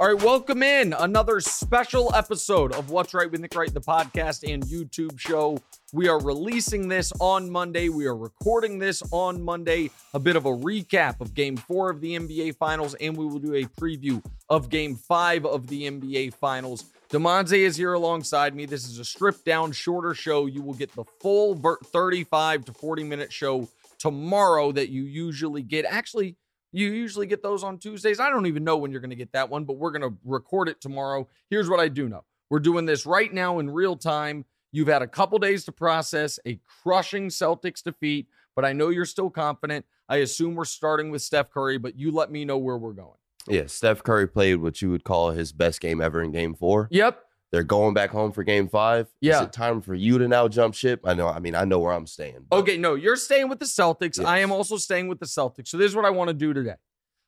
All right, welcome in another special episode of What's Wright with Nick Wright, the podcast and YouTube show. We are releasing this on Monday. We are recording this on Monday. A bit of a recap of game four of the NBA Finals, and we will do a preview of game five of the NBA Finals. Damonza is here alongside me. This is a stripped down, shorter show. You will get the full 35 to 40 minute show tomorrow that you usually get. Actually, you usually get those on Tuesdays. I don't even know when you're going to get that one, but we're going to record it tomorrow. Here's what I do know we're doing this right now in real time. You've had a couple days to process a crushing Celtics defeat, but I know you're still confident. I assume we're starting with Steph Curry, but you let me know where we're going. Yeah, Steph Curry played what you would call his best game ever in game four. Yep. They're going back home for game five. Yeah. Is it time for you to now jump ship? I know. I mean, I know where I'm staying. but- Okay, no, you're staying with the Celtics. Yes. I am also staying with the Celtics. So this is what I want to do today.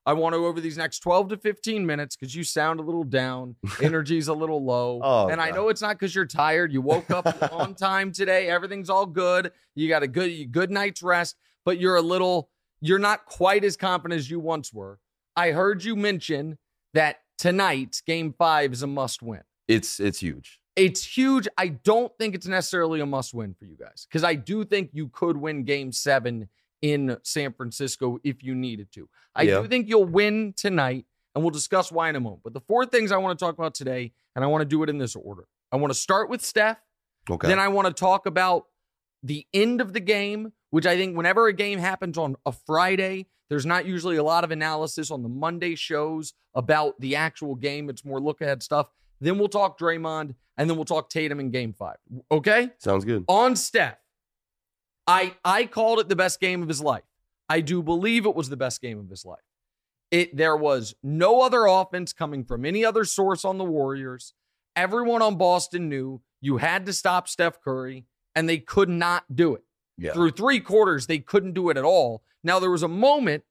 I want to go over these next 12 to 15 minutes because you sound a little down, energy's a little low. Oh, and I God. know it's not because you're tired. You woke up on time today. Everything's all good. You got a good good night's rest, but you're a little you're not quite as confident as you once were. I heard you mention that tonight game 5 is a must win. It's it's huge. It's huge. I don't think it's necessarily a must win for you guys because I do think you could win game seven in San Francisco if you needed to. I Yeah. do think you'll win tonight, and we'll discuss why in a moment. But the four things I want to talk about today, and I want to do it in this order. I want to start with Steph. Okay. Then I want to talk about the end of the game, which I think whenever a game happens on a Friday, there's not usually a lot of analysis on the Monday shows about the actual game. It's more look ahead stuff. Then we'll talk Draymond, and then we'll talk Tatum in game five. Okay? Sounds good. On Steph, I I called it the best game of his life. I do believe it was the best game of his life. It there was no other offense coming from any other source on the Warriors. Everyone on Boston knew you had to stop Steph Curry, and they could not do it. Yeah. Through three quarters, they couldn't do it at all. Now there was a moment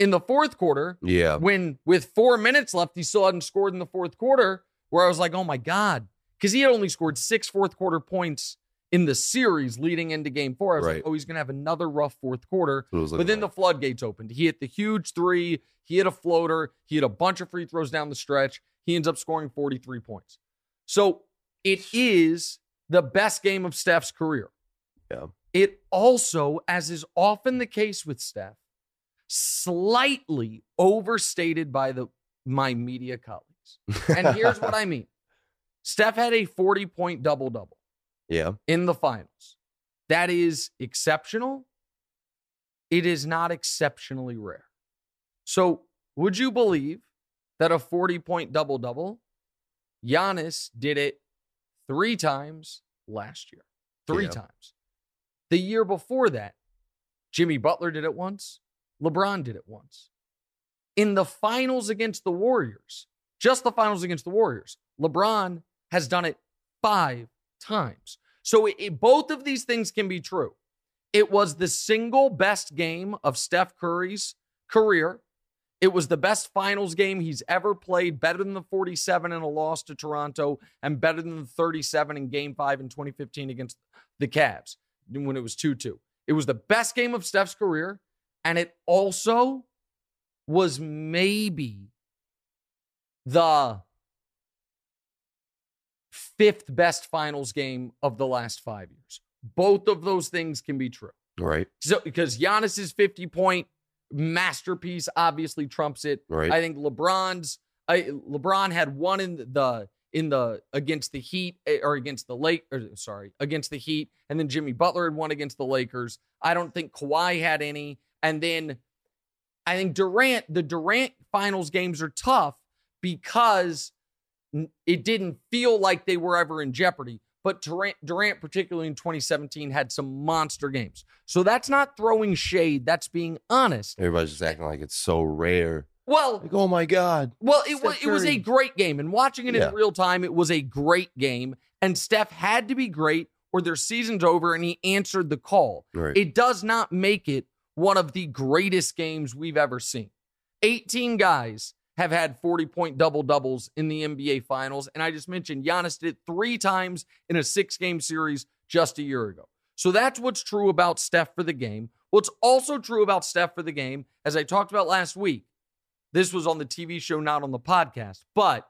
in the fourth quarter Yeah. when with four minutes left, he still hadn't scored in the fourth quarter, where I was like, oh my God. Because he had only scored six fourth quarter points in the series leading into game four. I was like, oh, he's going to have another rough fourth quarter. That's what it was But then the floodgates opened. He hit the huge three. He hit a floater. He hit a bunch of free throws down the stretch. He ends up scoring 43 points. So it is the best game of Steph's career. Yeah. It also, as is often the case with Steph, slightly overstated by the my media colleagues. And here's what I mean. Steph had a 40 point double double yeah. in the finals. That is exceptional. It is not exceptionally rare. So, would you believe that a 40 point double double, Giannis did it three times last year? Three Yeah. times. The year before that, Jimmy Butler did it once, LeBron did it once. In the finals against the Warriors, just the finals against the Warriors, LeBron has done it five times. So it, it- both of these things can be true. It was the single best game of Steph Curry's career. It was the best finals game he's ever played, better than the 47 in a loss to Toronto, and better than the 37 in game five in 2015 against the Cavs when it was 2 2. It was the best game of Steph's career, and it also was maybe the fifth best finals game of the last five years. Both of those things can be true. Right. So because Giannis's 50 point masterpiece obviously trumps it. Right. I think LeBron's I, LeBron had one in the in the against the Heat eh, or against the Lake or sorry against the Heat, and then Jimmy Butler had one against the Lakers. I don't think Kawhi had any, and then I think Durant. The Durant finals games are tough because it didn't feel like they were ever in jeopardy. But Durant, Durant, particularly in 2017, had some monster games. So that's not throwing shade. That's being honest. Everybody's just acting like it's so rare. Well, Like, oh my God. well, it was it was a great game, and watching it Yeah. in real time, it was a great game. And Steph had to be great, or their season's over. And he answered the call. Right. It does not make it one of the greatest games we've ever seen. 18 guys have had 40 point double doubles in the NBA Finals. And I just mentioned Giannis did it three times in a six game series just a year ago. So that's what's true about Steph for the game. What's also true about Steph for the game, as I talked about last week, this was on the TV show, not on the podcast, but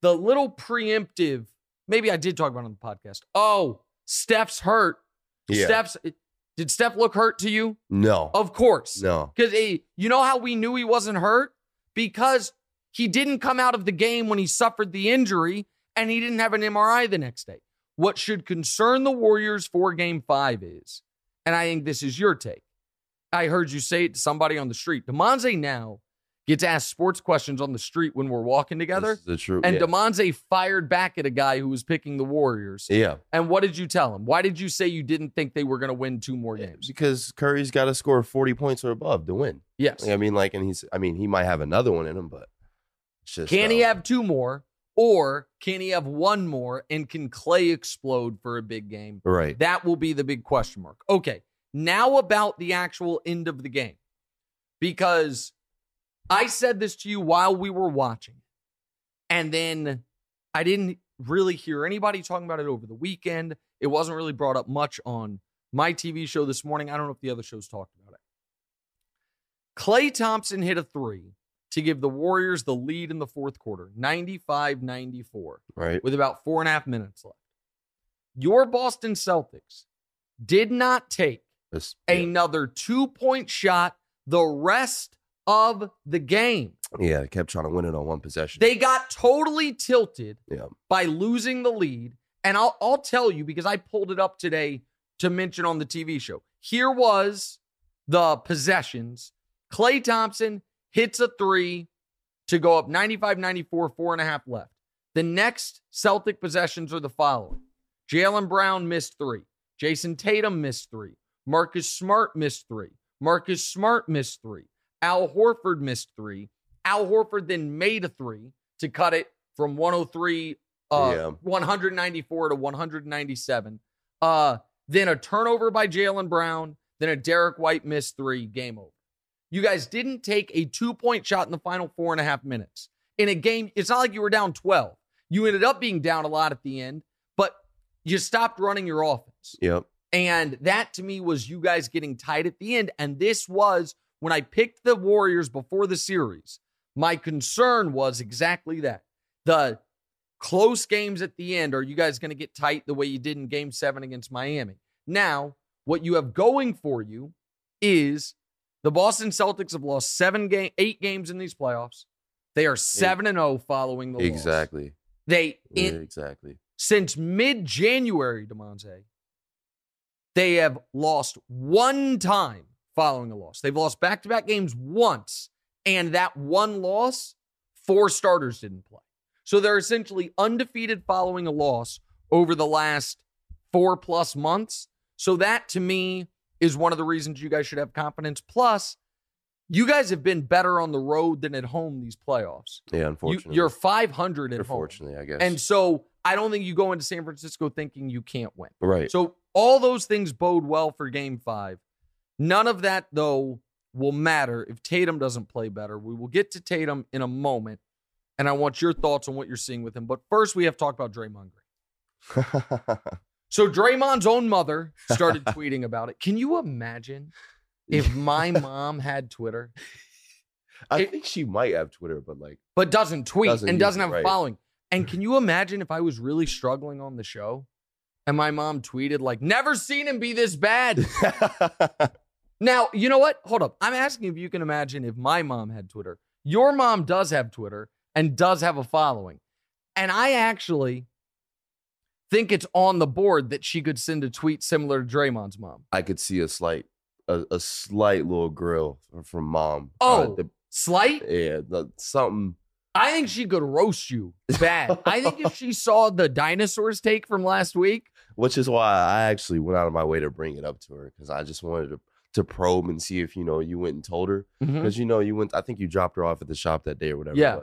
the little preemptive, maybe I did talk about it on the podcast. Oh, Steph's hurt. Yeah. Steph's did Steph look hurt to you? No. Of course. No. Because you know how we knew he wasn't hurt? Because he didn't come out of the game when he suffered the injury and he didn't have an MRI the next day. What should concern the Warriors for game five is, and I think this is your take. I heard you say it to somebody on the street. Damonza now gets asked sports questions on the street when we're walking together. The truth. And yeah. Damonza fired back at a guy who was picking the Warriors. yeah. And what did you tell him? Why did you say you didn't think they were going to win two more games? Because Curry's got to score 40 points or above to win. Yes. I mean, like, and he's, I mean, he might have another one in him, but it's just. Can he uh, have two more, or can he have one more? And can Klay explode for a big game? Right. That will be the big question mark. Okay, now about the actual end of the game, because I said this to you while we were watching, and then I didn't really hear anybody talking about it over the weekend. It wasn't really brought up much on my TV show this morning. I don't know if the other shows talked about it. Klay Thompson hit a three to give the Warriors the lead in the fourth quarter, 95 94, Right. with about four and a half minutes left. Your Boston Celtics did not take This- yeah. another two point shot the rest of the game. yeah. They kept trying to win it on one possession. They got totally tilted yeah. by losing the lead. And I'll, I'll tell you because I pulled it up today to mention on the TV show. Here was the possessions. Klay Thompson hits a three to go up 95 94, four and a half left. The next Celtic possessions are the following Jaylen Brown missed three. Jayson Tatum missed three. Marcus Smart missed three. Marcus Smart missed three. Al Horford missed three. Al Horford then made a three to cut it from 103, uh, Yeah. 194 to 197. Uh, then a turnover by Jaylen Brown. Then a Derrick White missed three. Game over. You guys didn't take a two point shot in the final four and a half minutes. In a game, it's not like you were down 12. You ended up being down a lot at the end, but you stopped running your offense. Yep. And that to me was you guys getting tight at the end. And this was when I picked the Warriors before the series. My concern was exactly that. The close games at the end, are you guys going to get tight the way you did in game seven against Miami? Now, what you have going for you is the Boston Celtics have lost seven game, eight games in these playoffs. They are seven and zero following the loss. Exactly. They Yeah, in, exactly. since mid January, Damonza, they have lost one time following a loss. They've lost back to back games once, and that one loss, four starters didn't play. So they're essentially undefeated following a loss over the last four plus months. So that to me is one of the reasons you guys should have confidence. Plus, you guys have been better on the road than at home these playoffs. Yeah, You, unfortunately. you're 500 at home. unfortunately, I guess. And so I don't think you go into San Francisco thinking you can't win. right. So all those things bode well for game five. None of that, though, will matter if Tatum doesn't play better. We will get to Tatum in a moment. And I want your thoughts on what you're seeing with him. But first, we have to talk about Draymond Green. So Draymond's own mother started tweeting about it. Can you imagine if my mom had Twitter I It- think she might have Twitter, but like, but doesn't tweet Doesn't and doesn't have a right. following. And can you imagine if I was really struggling on the show and my mom tweeted like, "Never seen him be this bad." now, you know what? Hold up. I'm asking if you can imagine if my mom had Twitter. Your mom does have Twitter and does have a following. And I actually think it's on the board that she could send a tweet similar to Draymond's mom. I could see a slight, a, a slight little grill from mom. Oh. Uh, the- Slight? yeah, the, something. I think she could roast you bad. I think if she saw the dinosaurs take from last week, which is why I actually went out of my way to bring it up to her because I just wanted to to probe and see if you know you went and told her because you know you went. I think you dropped her off at the shop that day or whatever. Yeah.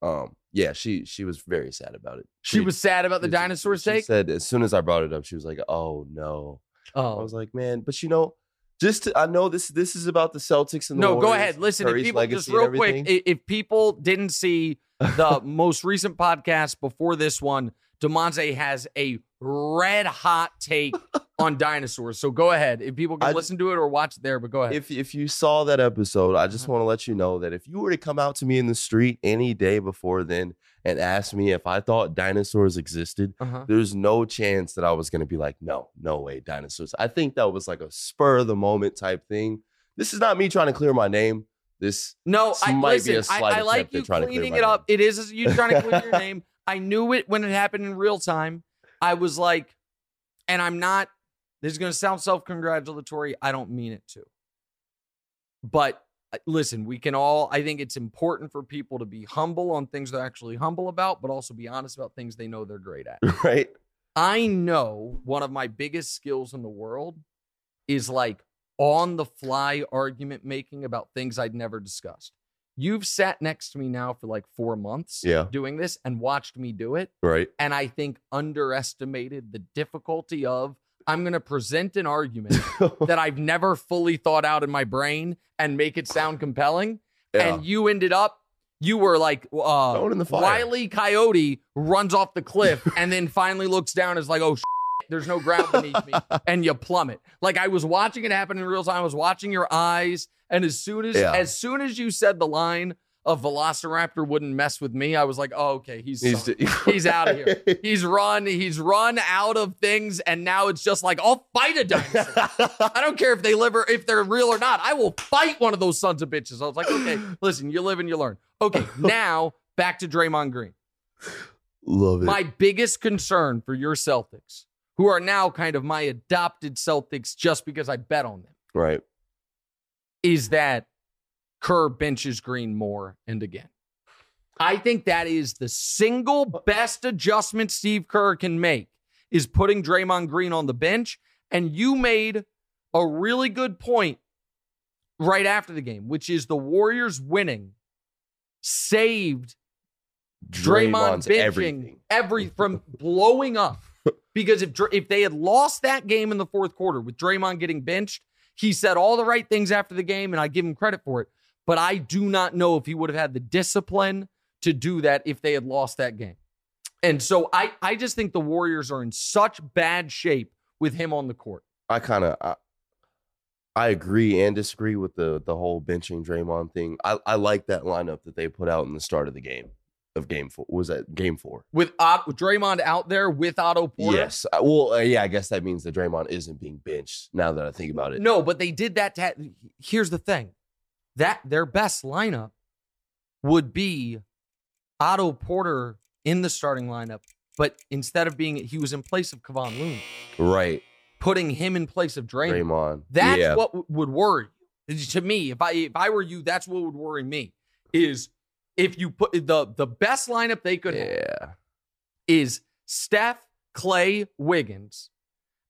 But, um. Yeah. She she was very sad about it. she was sad about the she- dinosaurs She said as soon as I brought it up, she was like, "Oh no." I Oh, was like, "Man, but you know." Just to, I know this this is about the Celtics and the no, go ahead. Listen, if people just real quick, if people didn't see the most recent podcast before this one, Damonza has a red hot take on dinosaurs. So go ahead. If people can I- listen to it or watch it there, but go ahead. if if you saw that episode, I just Uh-huh. want to let you know that if you were to come out to me in the street any day before then and ask me if I thought dinosaurs existed, uh-huh. there's no chance that I was going to be like, no, no way, dinosaurs. I think that was like a spur of the moment type thing. This is not me trying to clear my name. This No, I might be a listen. I, slight I like you trying to clear cleaning it up. name. It is you trying to clear your name. I knew it when it happened in real time. I was like, and I'm not. This is going to sound self-congratulatory. I don't mean it to. But uh, listen, we can all. I think it's important for people to be humble on things they're actually humble about, but also be honest about things they know they're great at. right. I know one of my biggest skills in the world is like on the fly argument making about things I'd never discussed. You've sat next to me now for like four months Yeah. doing this and watched me do it. Right. And I think underestimated the difficulty of I'm going to present an argument that I've never fully thought out in my brain and make it sound compelling. Yeah. And you ended up, you were like, uh, in the fire. Wiley Coyote runs off the cliff and then finally looks down and is like, oh, shit, there's no ground beneath me. And you plummet. Like I was watching it happen in real time. I was watching your eyes. And as soon as, Yeah. as soon as you said the line of Velociraptor wouldn't mess with me, I was like, oh, okay, he's, He's, he's out of here. He's run, he's run out of things. And now it's just like, I'll fight a dinosaur. I don't care if they live or if they're real or not. I will fight one of those sons of bitches. I was like, okay, listen, you live and you learn. Okay, now back to Draymond Green. Love it. My biggest concern for your Celtics, who are now kind of my adopted Celtics just because I bet on them, right. Is that Kerr benches Green more and again. I think that is the single best adjustment Steve Kerr can make is putting Draymond Green on the bench. And you made a really good point right after the game, which is the Warriors winning saved Draymond benching everything. every from blowing up. Because if if they had lost that game in the fourth quarter with Draymond getting benched, he said all the right things after the game, and I give him credit for it. But I do not know if he would have had the discipline to do that if they had lost that game. And so I I just think the Warriors are in such bad shape with him on the court. I kind of I, I agree and disagree with the the whole benching Draymond thing. I, I like that lineup that they put out in the start of the game of game four. Was that game four? With, Ot- Draymond out there with Otto Porter. Yes. Uh, Well, uh, yeah. I guess that means that Draymond isn't being benched. Now that I think about it. No, but they did that. To, here's the thing: that their best lineup would be Otto Porter in the starting lineup, but instead of being, he was in place of Kevon Looney, Right. putting him in place of Draymond. Draymond. That's yeah. what w- would worry you. to me. If I if I were you, that's what would worry me. Is if you put the the best lineup they could have is Steph, Klay, Wiggins,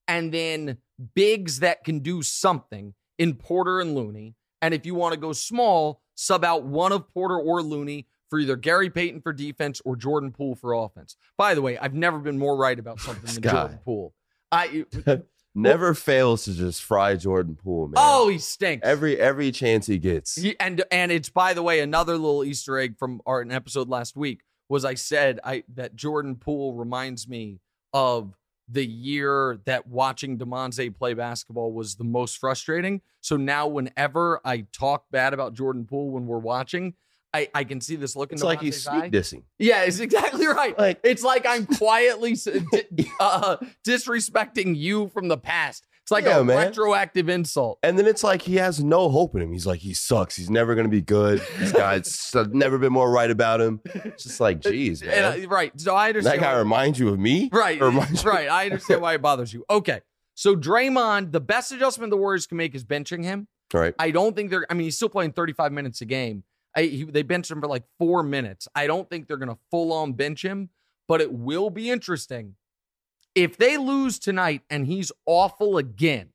and then bigs that can do something in Porter and Looney. And if you want to go small, sub out one of Porter or Looney for either Gary Payton for defense or Jordan Poole for offense. By the way, I've never been more right about something This than guy. Jordan Poole. I Never fails to just fry Jordan Poole, man. oh, he stinks. every every chance he gets. He- and and it's by the way another little Easter egg from our an episode last week was I said I that Jordan Poole reminds me of the year that watching Damonza play basketball was the most frustrating. So now whenever I talk bad about Jordan Poole when we're watching, I, I can see this look in It's like he's sneak eye. dissing. Yeah, it's exactly right. Like It's like I'm quietly uh, disrespecting you from the past. It's like Yeah, a man. retroactive insult. And then it's like he has no hope in him. He's like, he sucks. He's never going to be good. This guy's never been more right about him. It's just like, geez, man. I- right. So I understand. that guy reminds you of me? Right. Reminds Right. I understand why it bothers you. Okay. So Draymond, the best adjustment the Warriors can make is benching him. Right. I don't think they're, I mean, he's still playing 35 minutes a game. I, he, they benched him for like four minutes. I don't think they're going to full on bench him, but it will be interesting. If they lose tonight and he's awful again,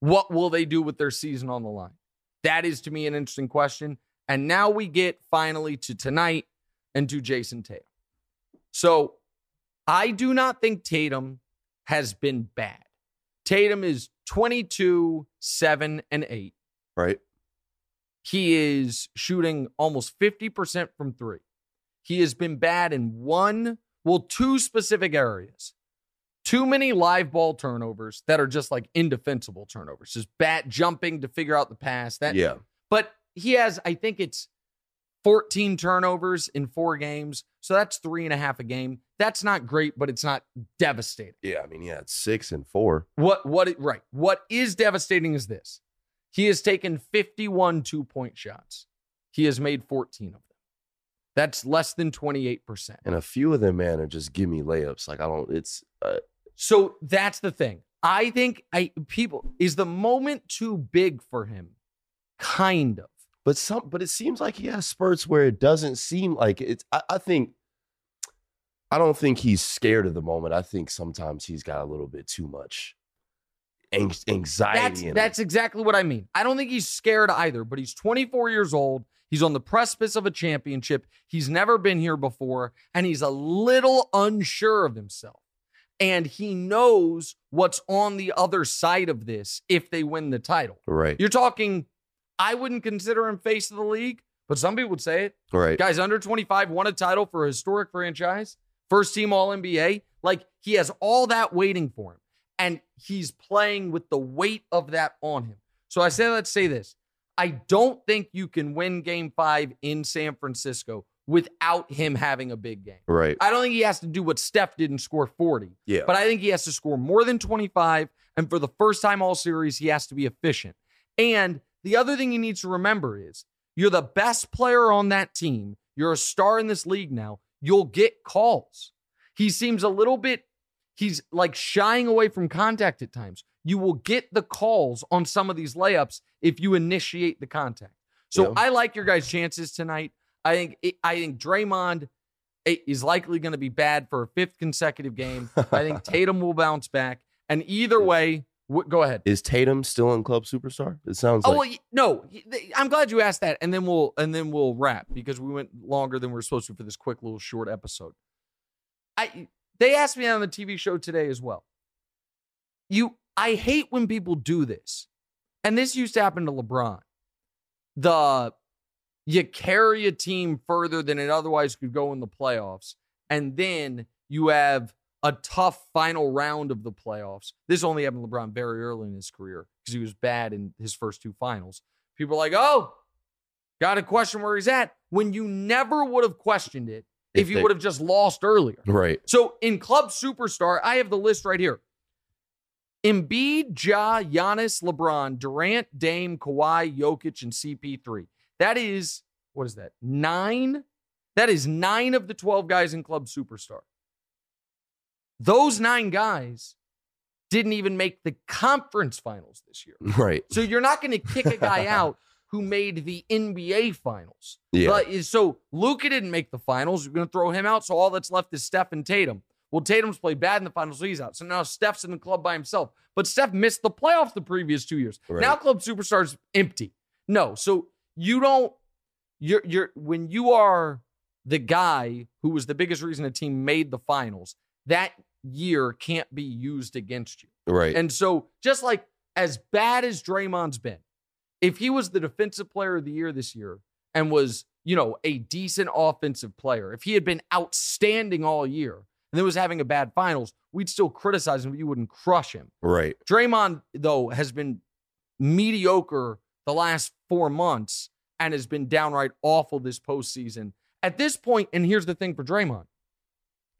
what will they do with their season on the line? That is to me an interesting question. And now we get finally to tonight and to Jayson Tatum. So I do not think Tatum has been bad. Tatum is 22, 7, and 8. Right. He is shooting almost 50% from three. He has been bad in one, well, two specific areas. Too many live ball turnovers that are just like indefensible turnovers, just bat jumping to figure out the pass. That Yeah. but he has, I think it's 14 turnovers in four games. So that's three and a half a game. That's not great, but it's not devastating. Yeah. I mean, yeah, it's six and four. What what right. What is devastating is this. He has taken 51 two-point shots. He has made 14 of them. That's less than 28%. And a few of them, man, are just give me layups. Like I don't. It's uh, So that's the thing. I think I people is the moment too big for him. Kind of. but some. But it seems like he has spurts where it doesn't seem like it's. I, I think. I don't think he's scared of the moment. I think sometimes he's got a little bit too much anxiety. That's that's exactly what I mean. I don't think he's scared either, but he's 24 years old. He's on the precipice of a championship. He's never been here before, and he's a little unsure of himself. And he knows what's on the other side of this if they win the title. right. You're talking, I wouldn't consider him face of the league, but some people would say it. Right. Guys under 25 won a title for a historic franchise, first team All NBA. Like he has all that waiting for him, and he's playing with the weight of that on him. So I say, let's say this: I don't think you can win Game Five in San Francisco without him having a big game. Right. I don't think he has to do what Steph did and score 40, Yeah. but I think he has to score more than 25. And for the first time all series, he has to be efficient. And the other thing he needs to remember is you're the best player on that team. You're a star in this league now. You'll get calls. He seems a little bit, he's like shying away from contact at times. You will get the calls on some of these layups if you initiate the contact. So Yeah. I like your guys' chances tonight. I think I think Draymond eh, is likely going to be bad for a fifth consecutive game. I think Tatum will bounce back, and either way, w- go ahead. Is Tatum still in Club Superstar? It sounds Oh like well, no. I'm glad you asked that, and then we'll and then we'll wrap because we went longer than we are supposed to for this quick little short episode. I they asked me on the TV show today as well. You, I hate when people do this, and this used to happen to LeBron. The you carry a team further than it otherwise could go in the playoffs, and then you have a tough final round of the playoffs. This only happened to LeBron very early in his career because he was bad in his first two finals. People are like, oh, got to question where he's at when you never would have questioned it if, If you would have just lost earlier. right. So in Club Superstar, I have the list right here. Embiid, Ja, Giannis, LeBron, Durant, Dame, Kawhi, Jokic, and CP3. That is, what is that? Nine? That is nine of the 12 guys in Club Superstar. Those nine guys didn't even make the conference finals this year. Right. So you're not going to kick a guy out who made the NBA finals. Yeah. But- so Luka didn't make the finals. You're going to throw him out. So all that's left is Steph and Tatum. Well, Tatum's played bad in the finals, so he's out. So now Steph's in the club by himself. But Steph missed the playoffs the previous two years. Right. Now Club Superstar's empty. No, so you don't. You're you're when you are the guy who was the biggest reason a team made the finals. That year can't be used against you. right. And so, just like as bad as Draymond's been, if he was the defensive player of the year this year and was, you know, a decent offensive player, if he had been outstanding all year and then was having a bad finals, we'd still criticize him, but you wouldn't crush him. right. Draymond, though, has been mediocre the last four months and has been downright awful this postseason. At this point, and here's the thing for Draymond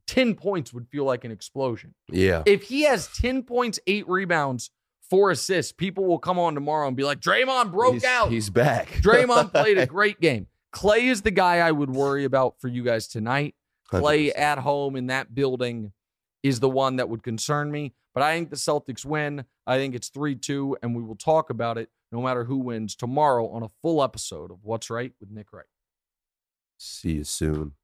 10 points would feel like an explosion. Yeah. If he has 10 points, eight rebounds, four assists, people will come on tomorrow and be like, Draymond broke he's, out. He's back. Draymond played a great game. Klay is the guy I would worry about for you guys tonight. Klay 100%. at home in that building is the one that would concern me. But I think the Celtics win. I think it's 3 2, and we will talk about it no matter who wins tomorrow on a full episode of What's Wright with Nick Wright. See you soon.